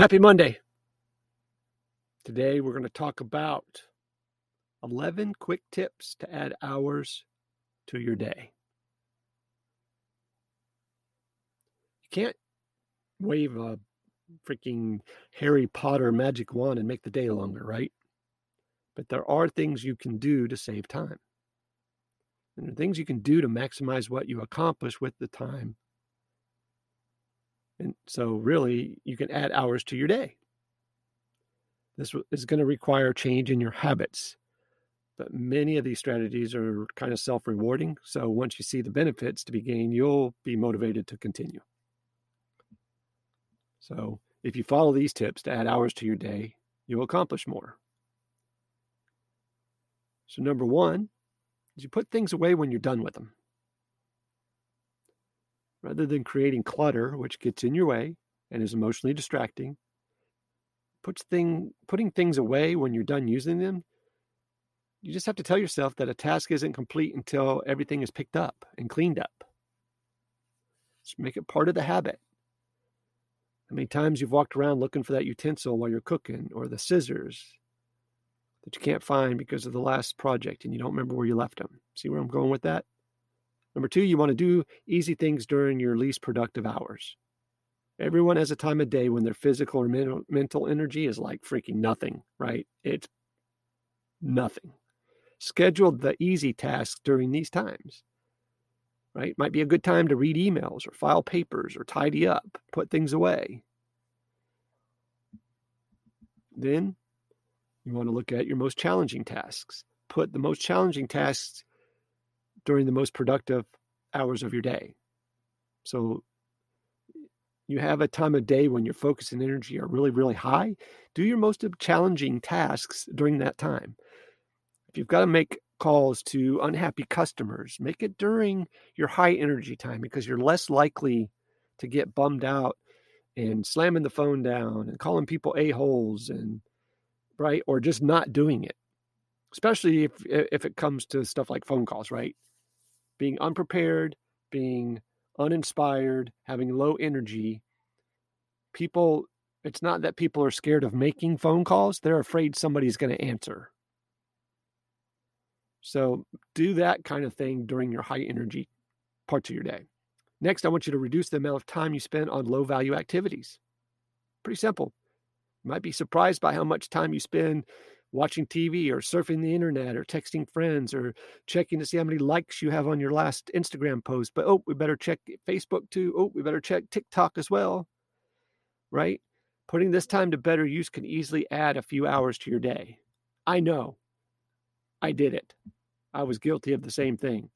Happy Monday. Today we're going to talk about 11 quick tips to add hours to your day. You can't wave a freaking Harry Potter magic wand and make the day longer, right? But there are things you can do to save time. And things you can do to maximize what you accomplish with the time. And so, really, you can add hours to your day. This is going to require change in your habits. But many of these strategies are kind of self rewarding. So, once you see the benefits to be gained, you'll be motivated to continue. So, if you follow these tips to add hours to your day, you'll accomplish more. So, number one is you put things away when you're done with them. Rather than creating clutter, which gets in your way and is emotionally distracting, puts thing, putting things away when you're done using them, you just have to tell yourself that a task isn't complete until everything is picked up and cleaned up. Just make it part of the habit. How many times you've walked around looking for that utensil while you're cooking or the scissors that you can't find because of the last project and you don't remember where you left them? See where I'm going with that? Number two, you want to do easy things during your least productive hours. Everyone has a time of day when their physical or mental, mental energy is like freaking nothing, right? It's nothing. Schedule the easy tasks during these times right? Might be a good time to read emails or file papers or tidy up, put things away. Then you want to look at your most challenging tasks. Put the most challenging tasks during the most productive hours of your day. So you have a time of day when your focus and energy are really, really high. Do your most challenging tasks during that time. If you've got to make calls to unhappy customers. Make it during your high energy time because you're less likely to get bummed out and slamming the phone down and calling people a-holes and right or just not doing it. Especially if if it comes to stuff like phone calls, right? Being unprepared, being uninspired, having low energy. People it's not that people are scared of making phone calls, they're afraid somebody's going to answer so do that kind of thing during your high energy parts of your day. Next, I want you to reduce the amount of time you spend on low value activities. Pretty simple. You might be surprised by how much time you spend watching TV or surfing the internet or texting friends or checking to see how many likes you have on your last Instagram post. But oh, we better check Facebook too. Oh, we better check TikTok as well. Right? Putting this time to better use can easily add a few hours to your day. I know I did it. I was guilty of the same thing.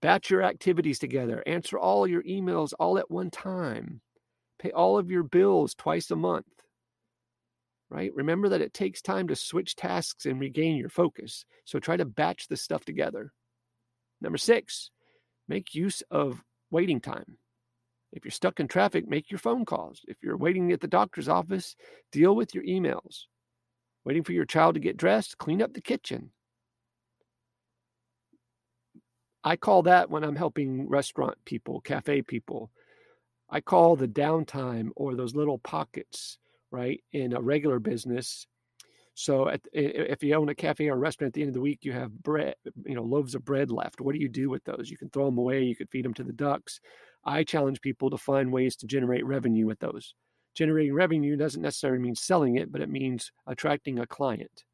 Batch your activities together. Answer all your emails all at one time. Pay all of your bills twice a month. Right? Remember that it takes time to switch tasks and regain your focus. So try to batch this stuff together. Number six, make use of waiting time. If you're stuck in traffic, make your phone calls. If you're waiting at the doctor's office, deal with your emails. Waiting for your child to get dressed, clean up the kitchen. I call that when I'm helping restaurant people, cafe people. I call the downtime or those little pockets, right, in a regular business. So at, if you own a cafe or a restaurant at the end of the week, you have bread, you know, loaves of bread left. What do you do with those? You can throw them away. You could feed them to the ducks. I challenge people to find ways to generate revenue with those. Generating revenue doesn't necessarily mean selling it, but it means attracting a client,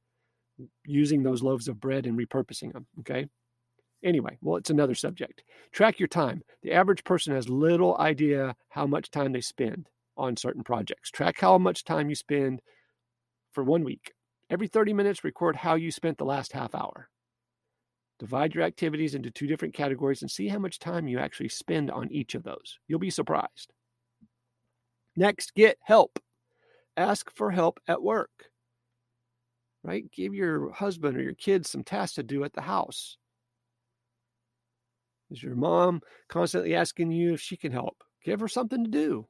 using those loaves of bread and repurposing them. Okay. Anyway, well, it's another subject. Track your time. The average person has little idea how much time they spend on certain projects. Track how much time you spend for one week. Every 30 minutes, record how you spent the last half hour. Divide your activities into two different categories and see how much time you actually spend on each of those. You'll be surprised. Next, get help. Ask for help at work. Right? Give your husband or your kids some tasks to do at the house. Is your mom constantly asking you if she can help? Give her something to do.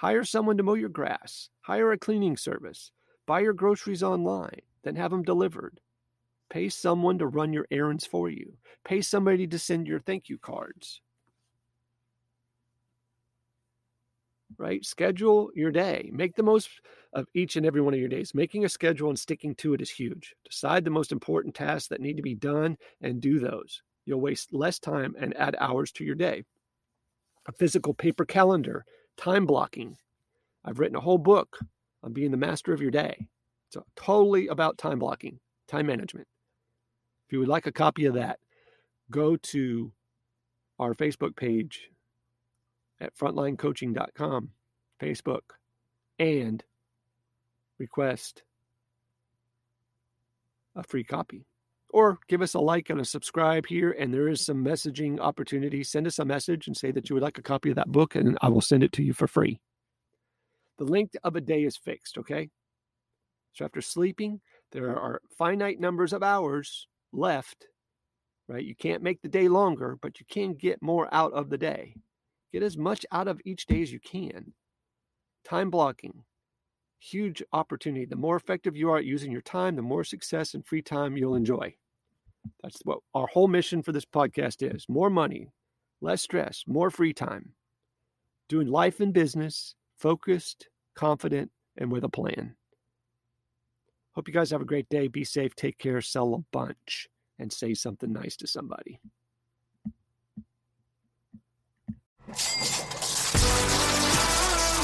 Hire someone to mow your grass. Hire a cleaning service. Buy your groceries online, then have them delivered. Pay someone to run your errands for you. Pay somebody to send your thank you cards. right? Schedule your day. Make the most of each and every one of your days. Making a schedule and sticking to it is huge. Decide the most important tasks that need to be done and do those. You'll waste less time and add hours to your day. A physical paper calendar, time blocking. I've written a whole book on being the master of your day. It's totally about time blocking, time management. If you would like a copy of that, go to our Facebook page at frontlinecoaching.com, Facebook, and request a free copy. Or give us a like and a subscribe here, and there is some messaging opportunity. Send us a message and say that you would like a copy of that book, and I will send it to you for free. The length of a day is fixed, okay? So after sleeping, there are finite numbers of hours left, right? You can't make the day longer, but you can get more out of the day. Get as much out of each day as you can. Time blocking, huge opportunity. The more effective you are at using your time, the more success and free time you'll enjoy. That's what our whole mission for this podcast is more money, less stress, more free time. Doing life and business focused, confident, and with a plan. Hope you guys have a great day. Be safe, take care, sell a bunch, and say something nice to somebody.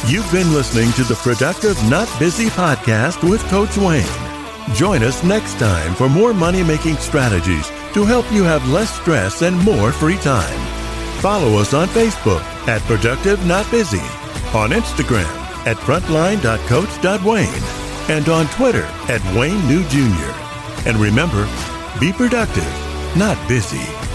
You've been listening to the Productive Not Busy podcast with Coach Wayne. Join us next time for more money making strategies to help you have less stress and more free time. Follow us on Facebook at Productive Not Busy, on Instagram at frontline.coach.wayne, and on Twitter at Wayne New Jr. And remember, be productive, not busy.